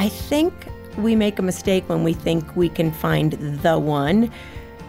I think we make a mistake when we think we can find the one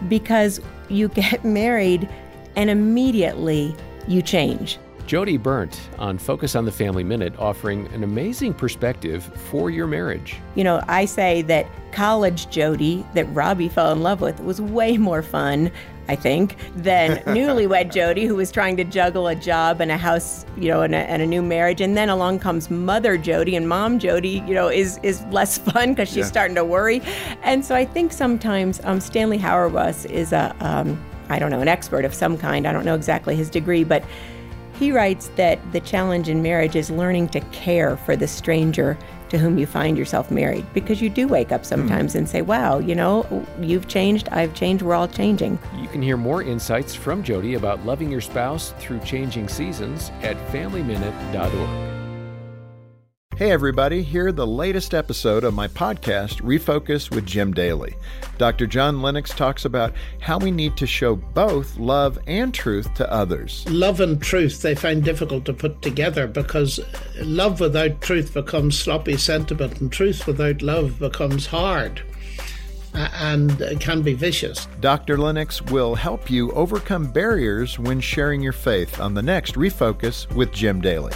because you get married and immediately you change. Jodie Berndt on Focus on the Family Minute offering an amazing perspective for your marriage. You know, I say that college Jodie that Robbie fell in love with was way more fun, I think, than newlywed Jodie who was trying to juggle a job and a house, you know, and a, and a, new marriage. And then along comes mother Jodie and mom Jodie, you know, is is less fun because she's yeah. starting to worry. And so I think sometimes um, Stanley Hauerwas is a um, I don't know, an expert of some kind. I don't know exactly his degree, but he writes that the challenge in marriage is learning to care for the stranger to whom you find yourself married because you do wake up sometimes mm. and say, wow, you know, you've changed, I've changed, we're all changing. You can hear more insights from Jodie about loving your spouse through changing seasons at FamilyMinute.org. Hey, everybody, here the latest episode of my podcast, Refocus with Jim Daly. Dr. John Lennox talks about how we need to show both love and truth to others. Love and truth they find difficult to put together because love without truth becomes sloppy sentiment, and truth without love becomes hard uh, and can be vicious. Dr. Lennox will help you overcome barriers when sharing your faith on the next Refocus with Jim Daly.